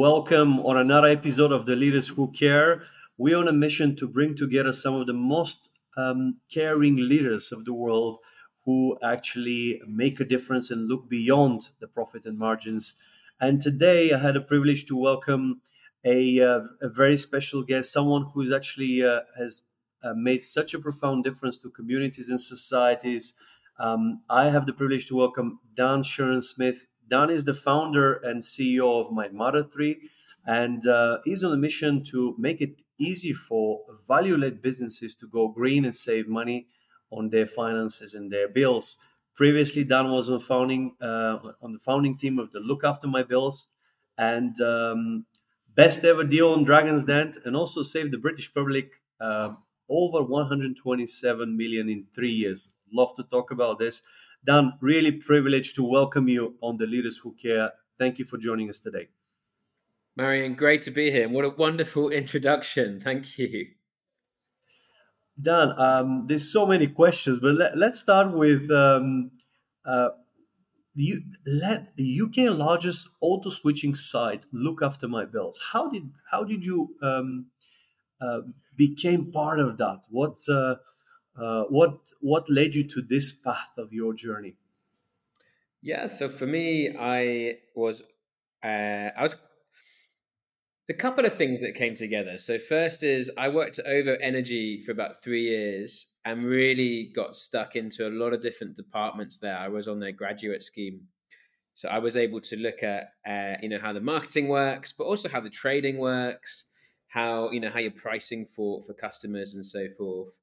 Welcome on another episode of The Leaders Who Care. We're on a mission to bring together some of the most um, caring leaders of the world who actually make a difference and look beyond the profit and margins. And today I had a privilege to welcome a, uh, a very special guest, someone who's actually uh, has uh, made such a profound difference to communities and societies. Um, I have the privilege to welcome Dan Sherrard-Smith. Dan is the founder and CEO of My Mother Tree, and uh, he's on a mission to make it easy for value-led businesses to go green and save money on their finances and their bills. Previously, Dan was on founding uh, on the founding team of the Look After My Bills, and um, best ever deal on Dragon's Den, and also saved the British public uh, over 127 million in three years. Love to talk about this. Dan, really privileged to welcome you on the Leaders Who Care. Thank you for joining us today. Marion, great to be here. What a wonderful introduction. Thank you. Dan, um, there's so many questions, but let, us start with um, uh, you, let the UK largest auto switching site look after my bills. How did how did you um, uh, became part of that? What uh, uh, what what led you to this path of your journey? Yeah, so for me, I was uh, I was the couple of things that came together. So first is I worked at OVO Energy for about three years and really got stuck into a lot of different departments there. I was on their graduate scheme. So I was able to look at uh, you know how the marketing works, but also how the trading works, how you know how you're pricing for for customers and so forth.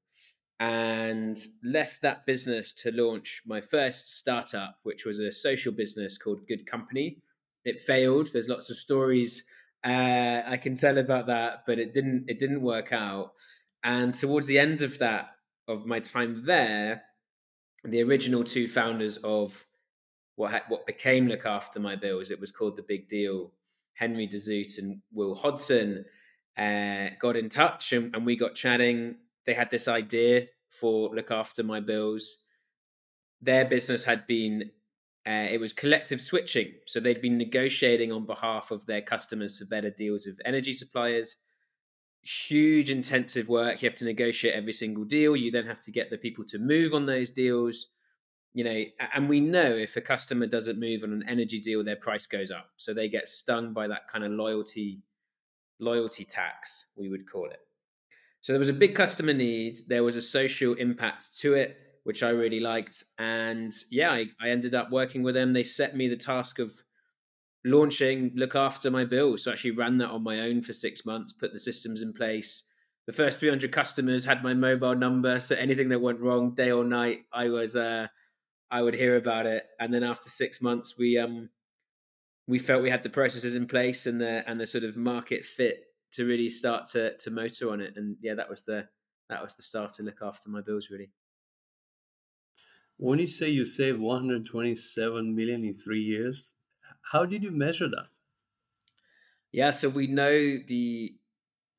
And left that business to launch my first startup, which was a social business called Good Company. It failed. There's lots of stories uh, I can tell about that, but it didn't it didn't work out. And towards the end of that of my time there, the original two founders of what what became Look After My Bills, it was called The Big Deal, Henry de Zoete and Will Hodson, uh, got in touch and, and we got chatting. They had this idea for Look After My Bills. Their business had been uh, it was collective switching. So they'd been negotiating on behalf of their customers for better deals with energy suppliers. Huge intensive work. You have to negotiate every single deal. You then have to get the people to move on those deals. You know, and we know if a customer doesn't move on an energy deal, their price goes up. So they get stung by that kind of loyalty loyalty tax, we would call it. So there was a big customer need. There was a social impact to it which I really liked. And yeah, I, I ended up working with them. They set me the task of launching Look After My Bills. So I actually ran that on my own for six months, put the systems in place. The first 300 customers had my mobile number, so anything that went wrong, day or night, I was uh, I would hear about it. And then after six months, we um we felt we had the processes in place and the and the sort of market fit to really start to to motor on it. And yeah, that was the that was the start to look after my bills really. When you say you saved 127 million in three years, how did you measure that? Yeah, so we know the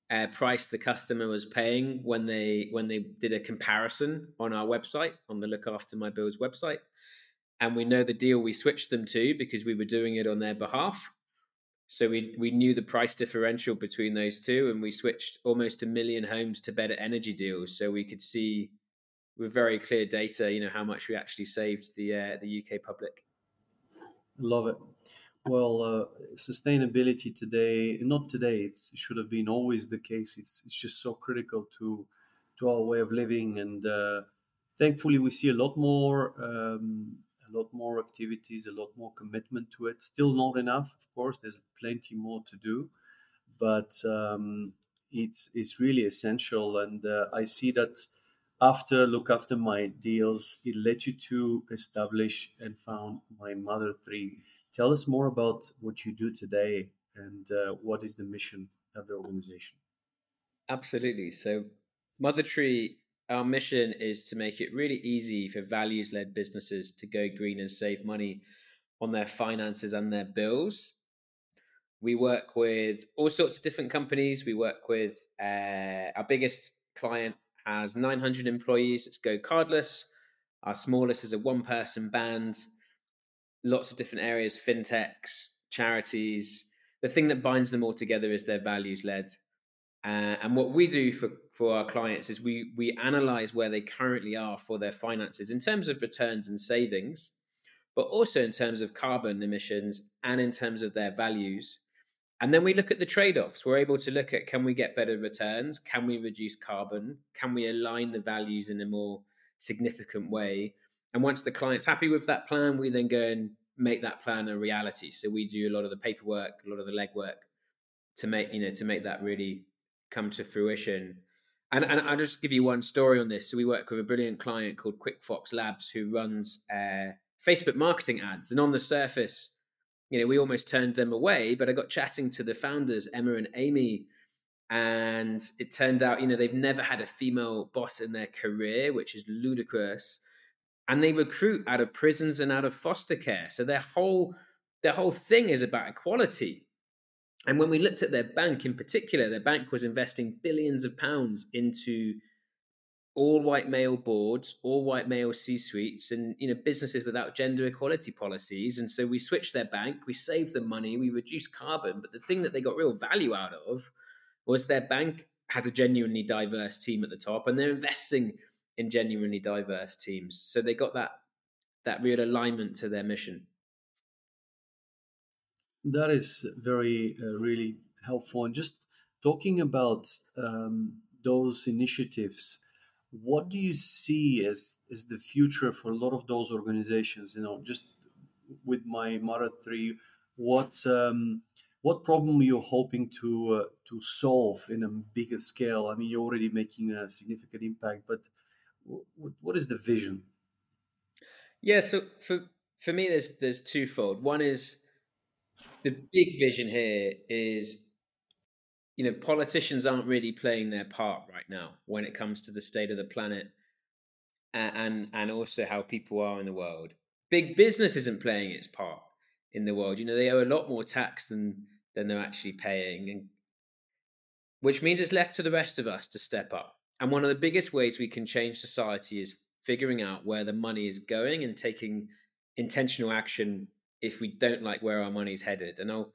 uh, price the customer was paying when they when they did a comparison on our website on the Look After My Bills website, and we know the deal we switched them to because we were doing it on their behalf. So we we knew the price differential between those two, and we switched almost a million homes to better energy deals, so we could see with very clear data, you know, how much we actually saved the uh, the UK public. Love it. Well, uh, sustainability today, not today, it should have been always the case. It's, it's just so critical to to our way of living, and uh, thankfully, we see a lot more, um, a lot more activities, a lot more commitment to it. Still not enough, of course. There's plenty more to do, but um, it's it's really essential, and uh, I see that after look after my deals it led you to establish and found my mother tree tell us more about what you do today and uh, what is the mission of the organization absolutely so mother tree our mission is to make it really easy for values led businesses to go green and save money on their finances and their bills we work with all sorts of different companies we work with uh, our biggest client has 900 employees. It's GoCardless. Our smallest is a one person band. Lots of different areas, fintechs, charities. the thing that binds them all together is their values led. Uh, and what we do for, for our clients is we we analyze where they currently are for their finances in terms of returns and savings, but also in terms of carbon emissions and in terms of their values. And then we look at the trade offs. We're able to look at can we get better returns? Can we reduce carbon? Can we align the values in a more significant way? And once the client's happy with that plan, we then go and make that plan a reality. So we do a lot of the paperwork, a lot of the legwork to make you know to make that really come to fruition. And, and I'll just give you one story on this. So we work with a brilliant client called QuickFox Labs who runs uh, Facebook marketing ads. And on the surface, you know, we almost turned them away. But I got chatting to the founders, Emma and Amy, and it turned out, you know, they've never had a female boss in their career, which is ludicrous. And they recruit out of prisons and out of foster care. So their whole their whole thing is about equality. And when we looked at their bank in particular, their bank was investing billions of pounds into all white male boards, all white male C suites, and you know businesses without gender equality policies. And so we switched their bank, we saved them money, we reduced carbon. But the thing that they got real value out of was their bank has a genuinely diverse team at the top, and they're investing in genuinely diverse teams. So they got that that real alignment to their mission. That is very, uh, really helpful. And just talking about um, those initiatives, what do you see as, as the future for a lot of those organizations? You know, just with my Mother Tree, what, um, what problem are you hoping to, uh, to solve in a bigger scale? I mean, you're already making a significant impact, but w- what is the vision? Yeah, so for for me, there's there's twofold. One is the big vision here is you know politicians aren't really playing their part right now when it comes to the state of the planet and and also how people are in the world. Big business isn't playing its part in the world. You know they owe a lot more tax than than they're actually paying and which means it's left to the rest of us to step up. And one of the biggest ways we can change society is figuring out where the money is going and taking intentional action if we don't like where our money's headed. And I'll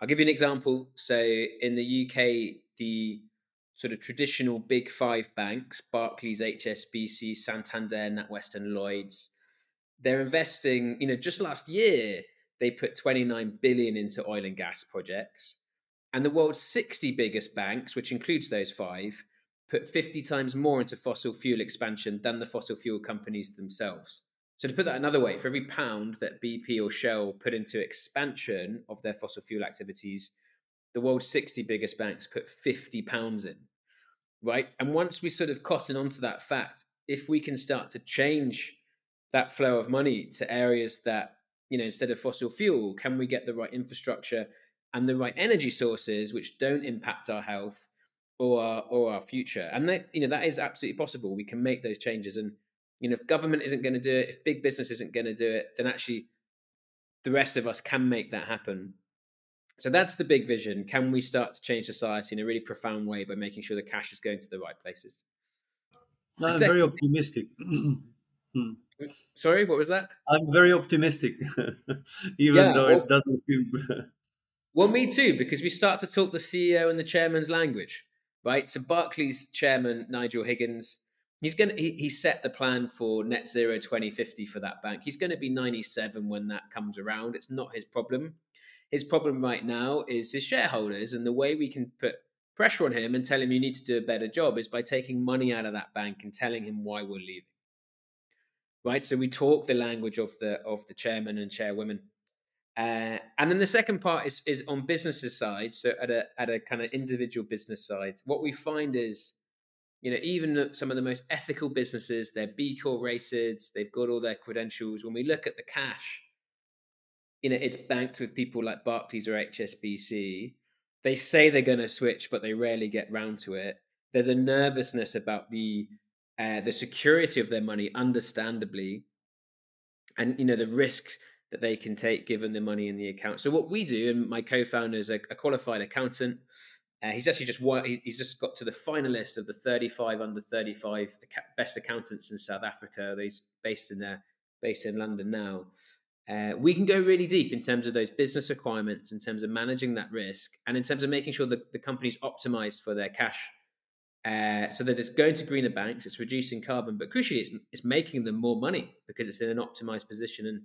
I'll give you an example. So in the UK, the sort of traditional big five banks, Barclays, HSBC, Santander, NatWest, and Lloyds, they're investing, you know, just last year they put 29 billion into oil and gas projects. And the world's 60 biggest banks, which includes those five, put 50 times more into fossil fuel expansion than the fossil fuel companies themselves. So to put that another way, for every pound that BP or Shell put into expansion of their fossil fuel activities, the world's 60 biggest banks put 50 pounds in. Right. And once we sort of cotton onto that fact, if we can start to change that flow of money to areas that, you know, instead of fossil fuel, can we get the right infrastructure and the right energy sources which don't impact our health or our, or our future? And that, you know, that is absolutely possible. We can make those changes. And you know, if government isn't going to do it, if big business isn't going to do it, then actually the rest of us can make that happen. So that's the big vision. Can we start to change society in a really profound way by making sure the cash is going to the right places? No, I'm very optimistic. Hmm. Sorry, what was that? I'm very optimistic, even yeah, though well, it doesn't seem. well, me too, because we start to talk the CEO and the chairman's language, right? So Barclays chairman Nigel Higgins He's going to, he, he set the plan for net zero 2050 for that bank. He's going to be 97 when that comes around. It's not his problem. His problem right now is his shareholders. And the way we can put pressure on him and tell him you need to do a better job is by taking money out of that bank and telling him why we're leaving. Right. So we talk the language of the of the chairman and chairwomen. Uh, and then the second part is is on businesses side. So at a at a kind of individual business side, what we find is you know, even some of the most ethical businesses, they're B Corp rated, they've got all their credentials. When we look at the cash, you know, it's banked with people like Barclays or HSBC. They say they're going to switch, but they rarely get round to it. There's a nervousness about the uh, the security of their money, understandably, and you know the risk that they can take given the money in the account. So what we do, and my co-founder is a, a qualified accountant. Uh, he's actually just won, he's just got to the finalist of the 35 under 35 best accountants in South Africa. He's based in there, based in London now. uh, we can go really deep in terms of those business requirements, in terms of managing that risk, and in terms of making sure that the company's optimized for their cash, uh, so that it's going to greener banks, it's reducing carbon, but crucially, it's, it's making them more money because it's in an optimized position. And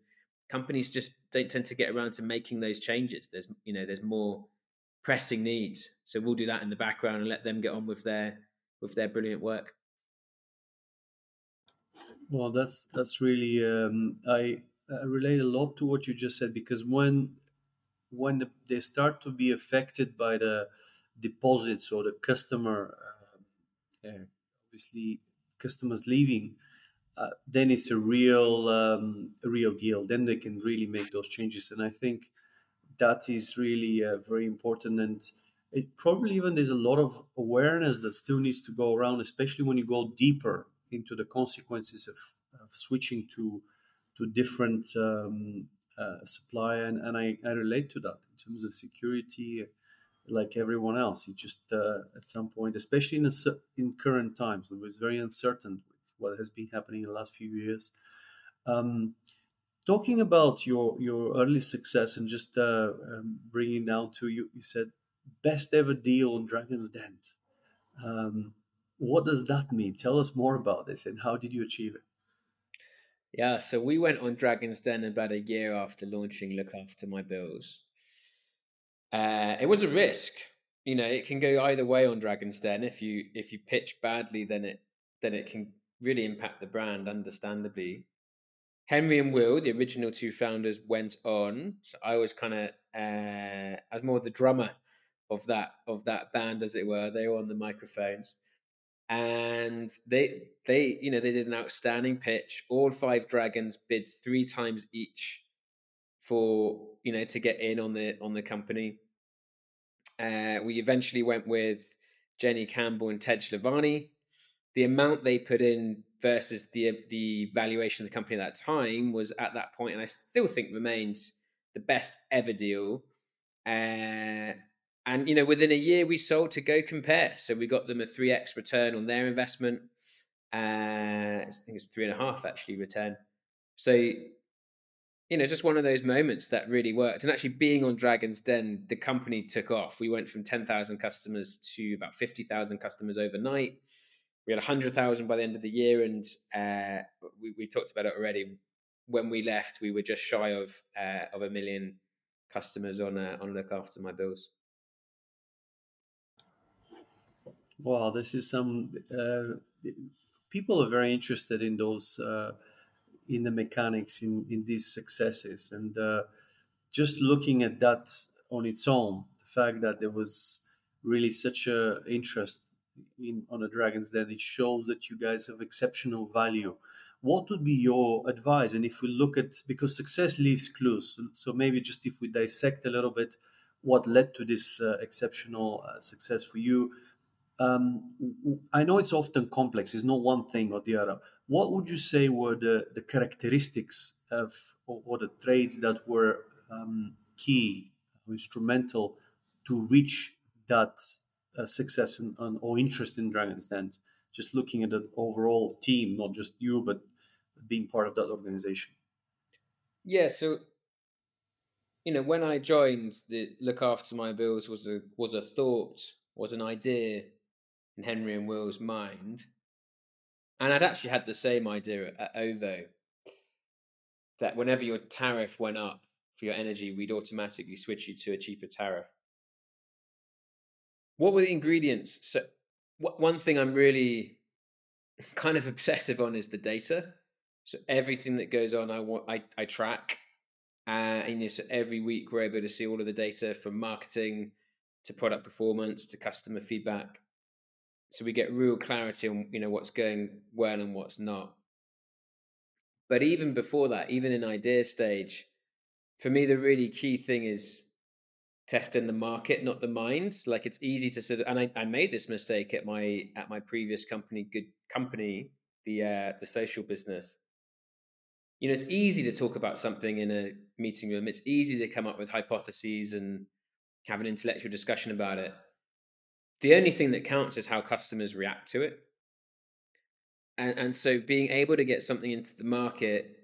companies just don't tend to get around to making those changes. There's you know there's more pressing needs, so we'll do that in the background and let them get on with their with their brilliant work. Well, that's that's really um, I uh, relate a lot to what you just said because when when the, they start to be affected by the deposits or the customer, uh, uh, obviously customers leaving, uh, then it's a real um, a real deal. Then they can really make those changes, and I think that is really uh, very important. And it probably even there's a lot of awareness that still needs to go around, especially when you go deeper into the consequences of, of switching to to different um, uh, supply, and, and I, I relate to that in terms of security, like everyone else. It just uh, at some point, especially in a, in current times, it was very uncertain with what has been happening in the last few years. Um, talking about your your early success and just uh, um, bringing down to you, you said best ever deal on Dragon's Den. Um, what does that mean? Tell us more about this and how did you achieve it? Yeah, so we went on Dragon's Den about a year after launching Look After My Bills. Uh, it was a risk. You know, it can go either way on Dragon's Den. If you if you pitch badly, then it then it can really impact the brand, understandably. Henry and Will, the original two founders, went on. So I was kind of uh, I was more the drummer of that of that band, as it were. They were on the microphones and they they you know they did an outstanding pitch. All five dragons bid three times each for you know to get in on the on the company. Uh, we eventually went with Jenny Campbell and Ted Schiavone. The amount they put in versus the the valuation of the company at that time was at that point, and I still think remains the best ever deal. Uh, and you know, within a year, we sold to Go Compare, so we got them a three x return on their investment. Uh, I think it's three and a half actually return. So, you know, just one of those moments that really worked. And actually, being on Dragon's Den, the company took off. We went from ten thousand customers to about fifty thousand customers overnight. We had hundred thousand by the end of the year, and uh, we, we talked about it already. When we left, we were just shy of uh, of a million customers on uh, on look after my bills. Wow, this is some uh, people are very interested in those uh, in the mechanics in in these successes, and uh, just looking at that on its own, the fact that there was really such a interest in on a Dragon's Den, it shows that you guys have exceptional value. What would be your advice? And if we look at because success leaves clues, so maybe just if we dissect a little bit what led to this uh, exceptional uh, success for you um, I know it's often complex, it's not one thing or the other. What would you say were the, the characteristics of or, or the traits that were um, key, instrumental to reach that uh, success and, or interest in Dragon's Den? Just looking at the overall team, not just you, but being part of that organization. Yeah, so you know, when I joined, the look after my bills was a was a thought, was an idea in Henry and Will's mind. And I'd actually had the same idea at OVO that whenever your tariff went up for your energy, we'd automatically switch you to a cheaper tariff. What were the ingredients? So, one thing I'm really kind of obsessive on is the data. So everything that goes on, I want, I, I track, uh, and you know, so every week we're able to see all of the data from marketing to product performance to customer feedback so we get real clarity on you know what's going well and what's not but even before that even in idea stage for me the really key thing is testing the market not the mind like it's easy to sort of and I, I made this mistake at my at my previous company good company the uh the social business you know it's easy to talk about something in a meeting room it's easy to come up with hypotheses and have an intellectual discussion about it the only thing that counts is how customers react to it. And, and so being able to get something into the market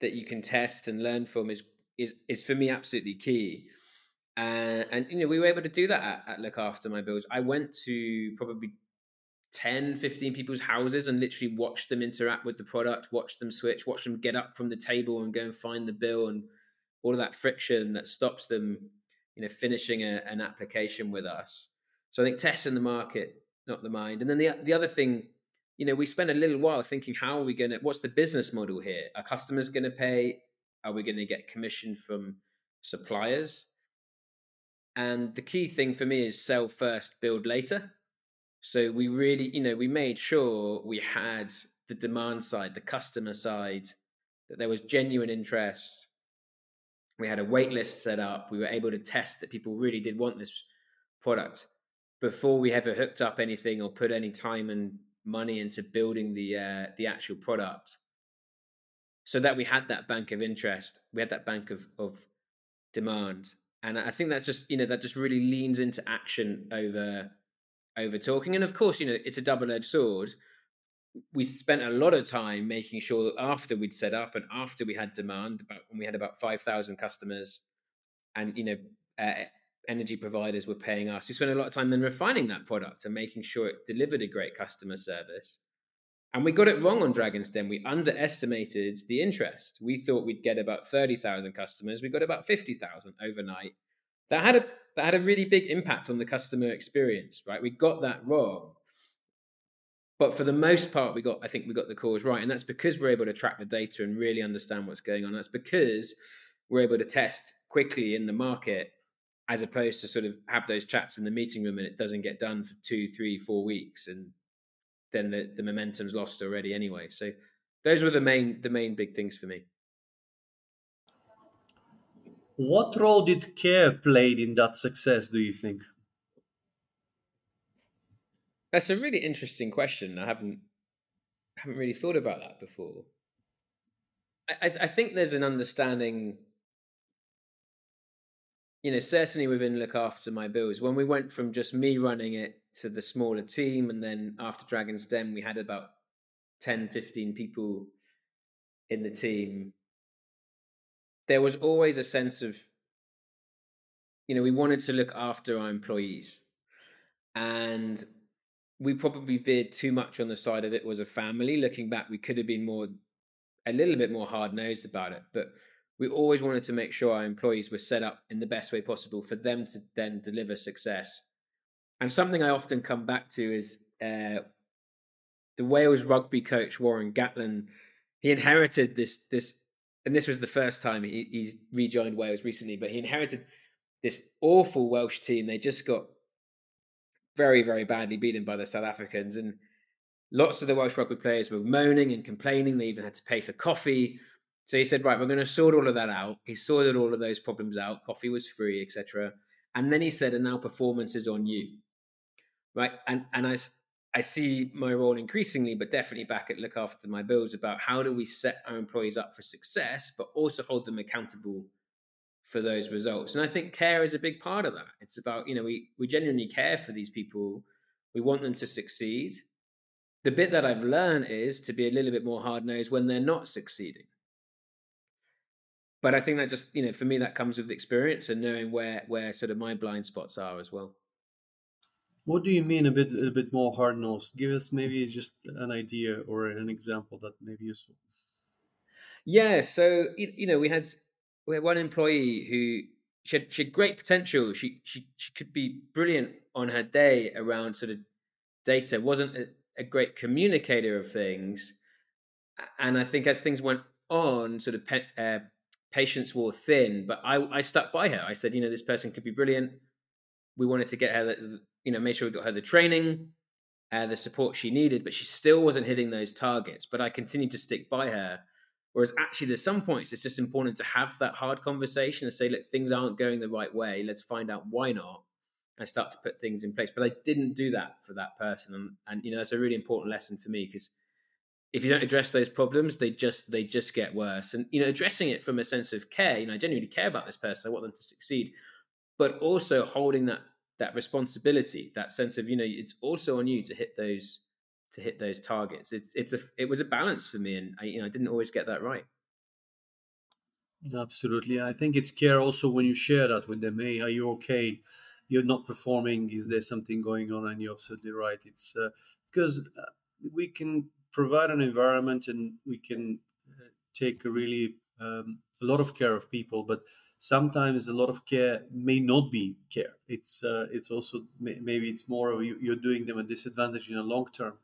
that you can test and learn from is is is for me absolutely key. Uh, and you know, we were able to do that at, at Look After My Bills. I went to probably 10, 15 people's houses and literally watched them interact with the product, watch them switch, watch them get up from the table and go and find the bill and all of that friction that stops them, you know, finishing a, an application with us. So I think testing the market, not the mind. And then the the other thing, you know, we spent a little while thinking, how are we going to? What's the business model here? Are customers going to pay? Are we going to get commission from suppliers? And the key thing for me is sell first, build later. So we really, you know, we made sure we had the demand side, the customer side, that there was genuine interest. We had a wait list set up. We were able to test that people really did want this product before we ever hooked up anything or put any time and money into building the uh, the actual product. So that we had that bank of interest, we had that bank of of demand, and I think that's just you know that just really leans into action over over talking. And of course, you know it's a double edged sword. We spent a lot of time making sure that after we'd set up and after we had demand, about when we had about five thousand customers, and you know uh, energy providers were paying us. We spent a lot of time then refining that product and making sure it delivered a great customer service. And we got it wrong on Dragon's Den. We underestimated the interest. We thought we'd get about 30,000 customers. We got about 50,000 overnight. That had a that had a really big impact on the customer experience, right? We got that wrong. But for the most part, we got I think we got the cause right. And that's because we're able to track the data and really understand what's going on. That's because we're able to test quickly in the market as opposed to sort of have those chats in the meeting room and it doesn't get done for two, three, four weeks and then the, the momentum's lost already anyway. So those were the main the main big things for me. What role did care played in that success, do you think? That's a really interesting question. I haven't haven't really thought about that before. I, I think there's an understanding, you know, certainly within Look After My Bills. When we went from just me running it to the smaller team and then after dragon's den we had about 10 15 people in the team. There was always a sense of you know we wanted to look after our employees and we probably veered too much on the side of it was a family. Looking back we could have been more a little bit more hard nosed about it but we always wanted to make sure our employees were set up in the best way possible for them to then deliver success and something I often come back to is uh, the Wales rugby coach Warren Gatland. He inherited this this, and this was the first time he, he's rejoined Wales recently. But he inherited this awful Welsh team. They just got very very badly beaten by the South Africans, and lots of the Welsh rugby players were moaning and complaining. They even had to pay for coffee. So he said, "Right, we're going to sort all of that out." He sorted all of those problems out. Coffee was free, etc. And then he said, "And now performance is on you." Right? And and I I see my role increasingly, but definitely back at look after my bills about how do we set our employees up for success, but also hold them accountable for those results. And I think care is a big part of that. It's about you know we we genuinely care for these people. We want them to succeed. The bit that I've learned is to be a little bit more hard nosed when they're not succeeding. But I think that just you know for me that comes with experience and knowing where where sort of my blind spots are as well. What do you mean a bit a bit more hard nosed? Give us maybe just an idea or an example that may be useful. Yeah, so you know we had we had one employee who she had, she had great potential. She she she could be brilliant on her day around sort of data. wasn't a, a great communicator of things, and I think as things went on, sort of pe- uh, patience wore thin. But I I stuck by her. I said, you know, this person could be brilliant. We wanted to get her you know, made sure we got her the training, uh, the support she needed, but she still wasn't hitting those targets. But I continued to stick by her. Whereas actually, there's some points it's just important to have that hard conversation and say, look, things aren't going the right way. Let's find out why not, and start to put things in place. But I didn't do that for that person, and, and you know that's a really important lesson for me because if you don't address those problems, they just they just get worse. And you know, addressing it from a sense of care, you know, I genuinely care about this person. I want them to succeed, but also holding that that responsibility, that sense of you know it's also on you to hit those to hit those targets. It's it's a it was a balance for me, and I you know I didn't always get that right. Absolutely. I think it's care also when you share that with them. Hey, are you okay? You're not performing. Is there something going on? And you're absolutely right. It's uh, because uh, we can provide an environment and we can uh, take a really um, a lot of care of people, but sometimes a lot of care may not be care. It's uh, it's also maybe it's more you're doing them a disadvantage in the long term,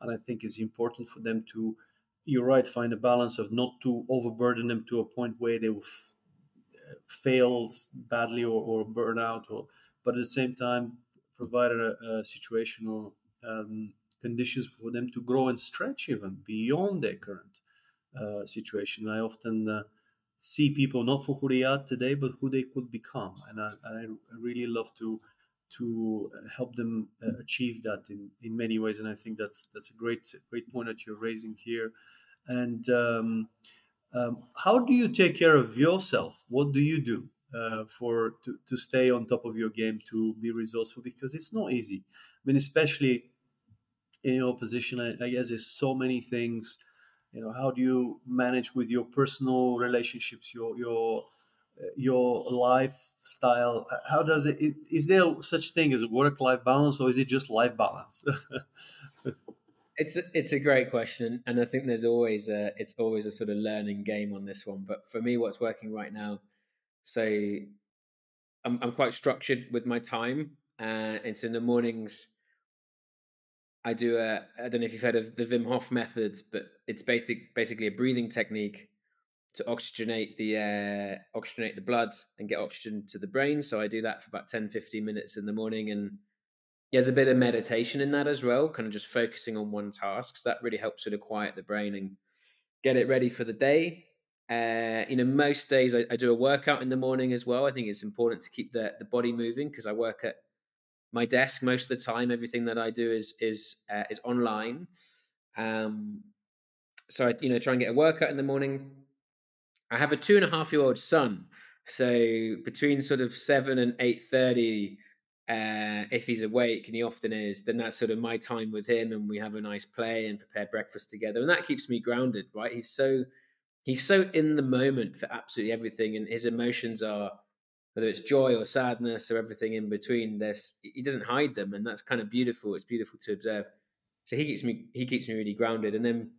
and I think it's important for them to you're right, find a balance of not to overburden them to a point where they will f- uh, fail badly or, or burn out, or, but at the same time provide a, a situational um, conditions for them to grow and stretch even beyond their current uh, situation. I often uh, see people not for who they are today, but who they could become, and I, I really love to to help them uh, achieve that in, in many ways. And I think that's that's a great great point that you're raising here. And um, um, how do you take care of yourself? What do you do uh, for to, to stay on top of your game to be resourceful? Because it's not easy. I mean, especially in your position, I, I guess there's so many things. You know, how do you manage with your personal relationships, your your uh, your lifestyle? How does it? Is there such thing as work life balance, or is it just life balance? It's a, it's a great question, and I think there's always a it's always a sort of learning game on this one. But for me, what's working right now, so I'm I'm quite structured with my time. Uh, so in the mornings. I do a I don't know if you've heard of the Wim Hof method, but it's basic basically a breathing technique to oxygenate the air, oxygenate the blood and get oxygen to the brain. So I do that for about 10, 15 minutes in the morning and there's a bit of meditation in that as well, kind of just focusing on one task. So that really helps sort of quiet the brain and get it ready for the day. Uh, you know, most days I, I, do a workout in the morning as well. I think it's important to keep the, the body moving because I work at my desk most of the time. Everything that I do is is uh, is online. Um, so I, you know, try and get a workout in the morning. I have a two and a half year old son, so between sort of seven and eight thirty, uh, if he's awake, and he often is, then that's sort of my time with him, and we have a nice play and prepare breakfast together, and that keeps me grounded. Right? He's so he's so in the moment for absolutely everything, and his emotions are whether it's joy or sadness or everything in between. This he doesn't hide them, and that's kind of beautiful. It's beautiful to observe. So he keeps me he keeps me really grounded, and then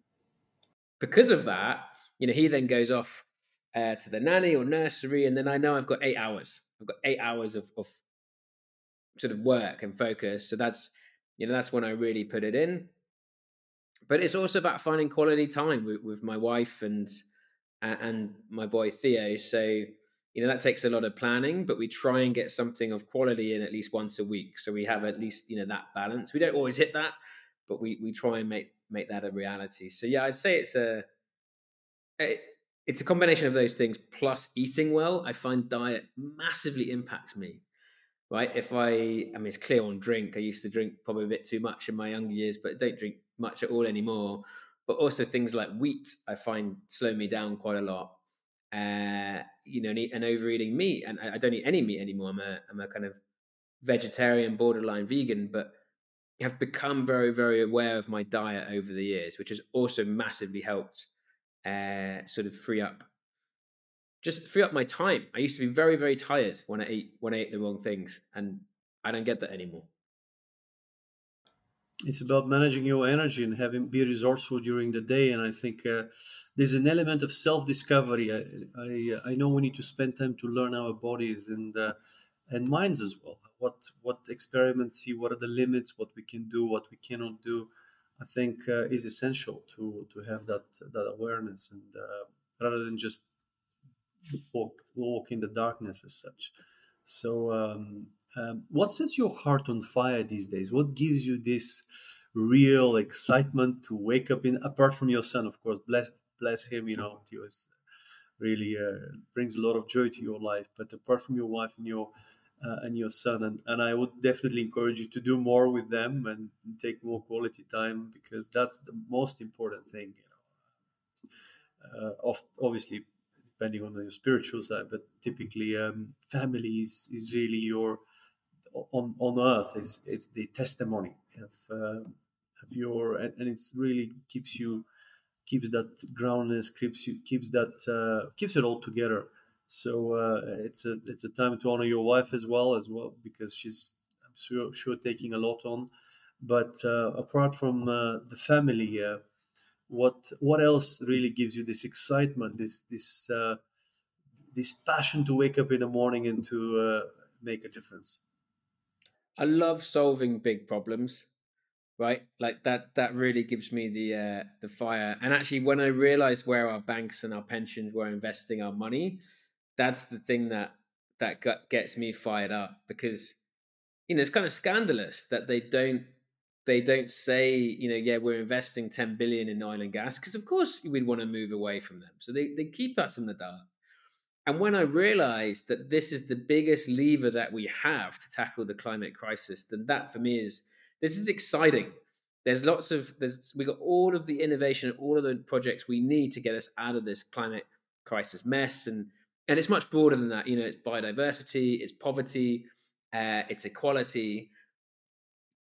because of that, you know, he then goes off uh, to the nanny or nursery, and then I know I've got eight hours. I've got eight hours of, of sort of work and focus. So that's you know that's when I really put it in. But it's also about finding quality time with, with my wife and and my boy Theo. So you know that takes a lot of planning, but we try and get something of quality in at least once a week. So we have at least you know that balance. We don't always hit that, but we we try and make make that a reality. So yeah, I'd say it's a it's a combination of those things plus eating well. I find diet massively impacts me right? If I, I mean, it's clear on drink. I used to drink probably a bit too much in my younger years, but I don't drink much at all anymore. But also things like wheat, I find slow me down quite a lot. Uh, you know, and overeating meat, and I don't eat any meat anymore. I'm a, I'm a kind of vegetarian, borderline vegan, but have become very, very aware of my diet over the years, which has also massively helped uh, sort of free up just free up my time. I used to be very, very tired when I ate when I ate the wrong things, and I don't get that anymore. It's about managing your energy and having be resourceful during the day. And I think uh, there's an element of self discovery. I, I, I know we need to spend time to learn our bodies and uh, and minds as well. What what experiments see? What are the limits? What we can do? What we cannot do? I think uh, is essential to to have that that awareness and uh, rather than just walk walk in the darkness as such. So, um, um, what sets your heart on fire these days? What gives you this real excitement to wake up in? Apart from your son, of course, bless bless him. You know, he was really uh, brings a lot of joy to your life. But apart from your wife and your uh, and your son, and, and I would definitely encourage you to do more with them and take more quality time because that's the most important thing. You know, uh, of, obviously depending on your spiritual side, but typically um, family is, is really your on on earth is it's the testimony of, uh, of your and, and it's really keeps you keeps that groundness, keeps you, keeps that uh, keeps it all together. So uh, it's a it's a time to honor your wife as well as well because she's I'm sure, sure taking a lot on. But uh, apart from uh, the family, uh, what what else really gives you this excitement, this this uh, this passion to wake up in the morning and to make a difference? I love solving big problems right? Like that that really gives me the uh, the fire. And actually, when I realized where our banks and our pensions were investing our money, that's the thing that that gets me fired up because you know it's kind of scandalous that they don't they don't say you know yeah we're investing 10 billion in oil and gas because of course we'd want to move away from them so they, they keep us in the dark and when i realized that this is the biggest lever that we have to tackle the climate crisis then that for me is this is exciting. There's lots of there's we got all of the innovation, all of the projects we need to get us out of this climate crisis mess, and and it's much broader than that. You know, it's biodiversity, it's poverty, uh, it's equality.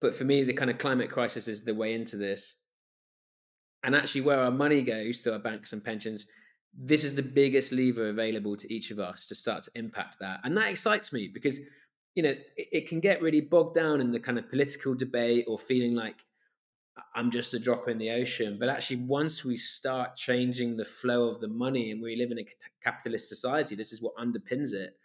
But for me, the kind of climate crisis is the way into this. And actually, where our money goes through our banks and pensions, this is the biggest lever available to each of us to start to impact that. And that excites me because you know, it, it, can get really bogged down in the kind of political debate or feeling like I'm just a drop in the ocean. But actually, once we start changing the flow of the money and we live in a capitalist society, this is what underpins it.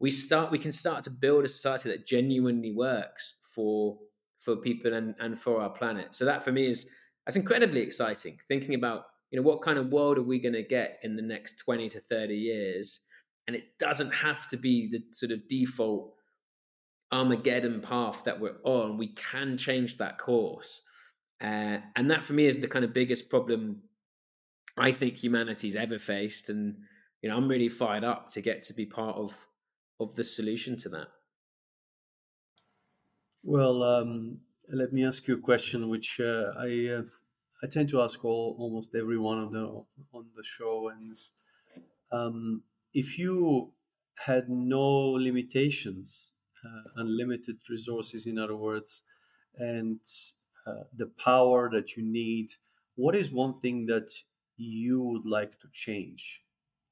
We start, we can start to build a society that genuinely works for for people and, and for our planet. So that for me is that's incredibly exciting. Thinking about you know what kind of world are we going to get in the next 20 to 30 years and it doesn't have to be the sort of default Armageddon path that we're on, we can change that course. Uh, and that for me is the kind of biggest problem I think humanity's ever faced. And, you know, I'm really fired up to get to be part of, of the solution to that. Well, um, let me ask you a question, which uh, I uh, I tend to ask all, almost everyone on the on the show, and um, if you had no limitations uh, unlimited resources, in other words, and uh, the power that you need. What is one thing that you would like to change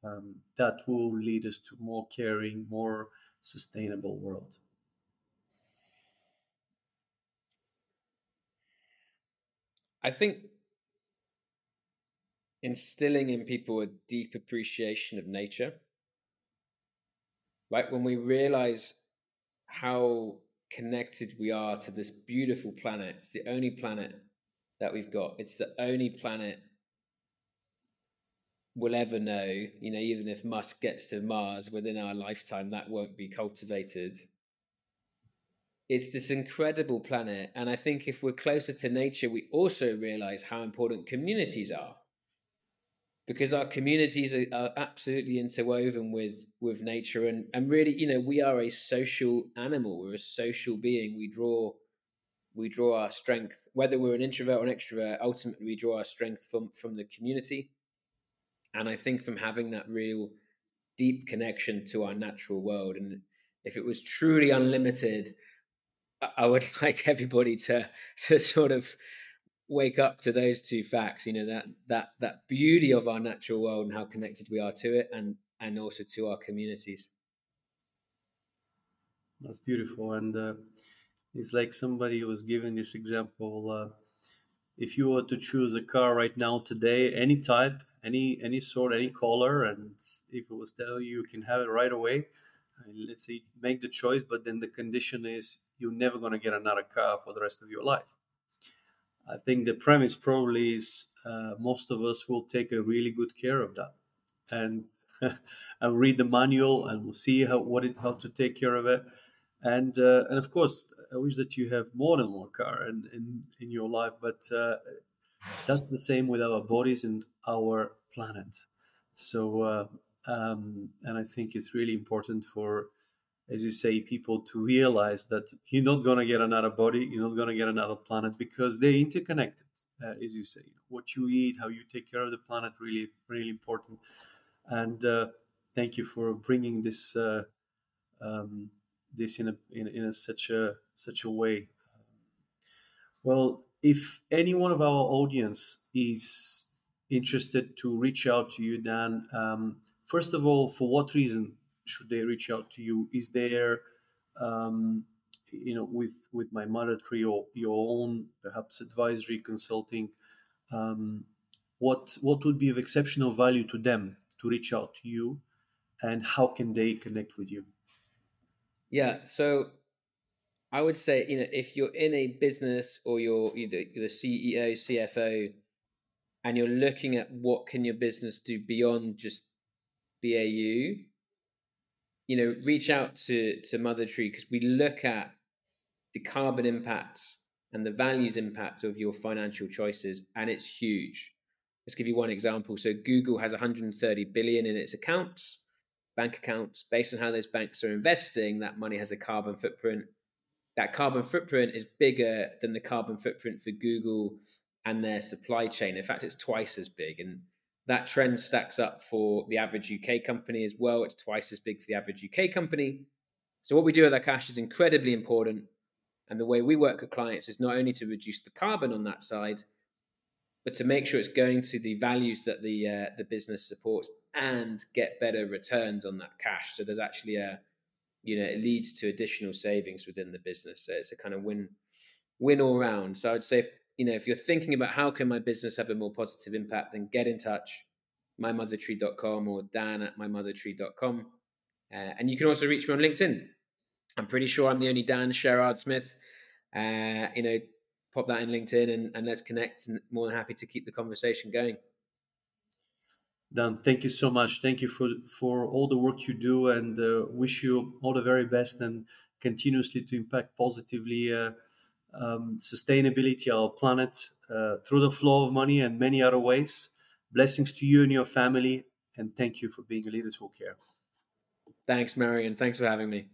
um, that will lead us to more caring, more sustainable world? I think instilling in people a deep appreciation of nature. Right? When we realize how connected we are to this beautiful planet. It's the only planet that we've got. It's the only planet we'll ever know. You know, even if Musk gets to Mars within our lifetime, that won't be cultivated. It's this incredible planet. And I think if we're closer to nature, we also realize how important communities are because our communities are, are, absolutely interwoven with with nature. And and really you know we are a social animal. We're a social being. We draw we draw our strength. Whether we're an introvert or an extrovert ultimately we draw our strength from from the community. And i think from having that real deep connection to our natural world. And if it was truly unlimited i would like everybody to to sort of wake up to those two facts you know that that that beauty of our natural world and how connected we are to it and and also to our communities. That's beautiful. And uh, it's like somebody was giving this example uh, if you were to choose a car right now today any type any any sort any color and if it was telling you you can have it right away let's say make the choice but then the condition is you're never going to get another car for the rest of your life I think the premise probably is uh, most of us will take a really good care of that, and and read the manual, and we'll see how what it, how to take care of it, and uh, and of course, I wish that you have more than one car in in, in your life, but uh, that's the same with our bodies and our planet. So, uh, um, and I think it's really important for as you say, people to realize that you're not going to get another body, you're not going to get another planet because they're interconnected, uh, as you say. What you eat, how you take care of the planet, really, really important. And uh, thank you for bringing this uh, um, this in a in, in a, such a such a way. Well, if any one of our audience is interested to reach out to you, Dan, um, first of all, for what reason should they reach out to you? Is there, um, you know, with with my mother tree or your own perhaps advisory consulting, um, what what would be of exceptional value to them to reach out to you, and how can they connect with you? Yeah, so I would say, you know, if you're in a business or you're either the CEO, CFO, and you're looking at what can your business do beyond just BAU, you know, reach out to to Mother Tree because we look at the carbon impacts and the values impact of your financial choices, and it's huge. Let's give you one example. So Google has 130 billion in its accounts, bank accounts. Based on how those banks are investing, that money has a carbon footprint that carbon footprint is bigger than the carbon footprint for Google and their supply chain. In fact, it's twice as big. And that trend stacks up for the average UK company as well. It's twice as big for the average UK company. So, what we do with our cash is incredibly important. And the way we work with clients is not only to reduce the carbon on that side, but to make sure it's going to the values that the uh, the business supports and get better returns on that cash. So there's actually a you know it leads to additional savings within the business so it's a kind of win win all round so i'd say if, you know if you're thinking about how can my business have a more positive impact then get in touch mymothertree.com or dan at mymothertree.com uh, and you can also reach me on linkedin. I'm pretty sure i'm the only dan sherrard smith. Uh, you know pop that in linkedin and, and let's connect and more than happy to keep the conversation going. Dan, thank you so much. Thank you for for all the work you do, and uh, wish you all the very best and continuously to impact positively uh, um, sustainability, our planet, uh, through the flow of money and many other ways. Blessings to you and your family, and thank you for being a leader who care. Thanks, Marian. Thanks for having me.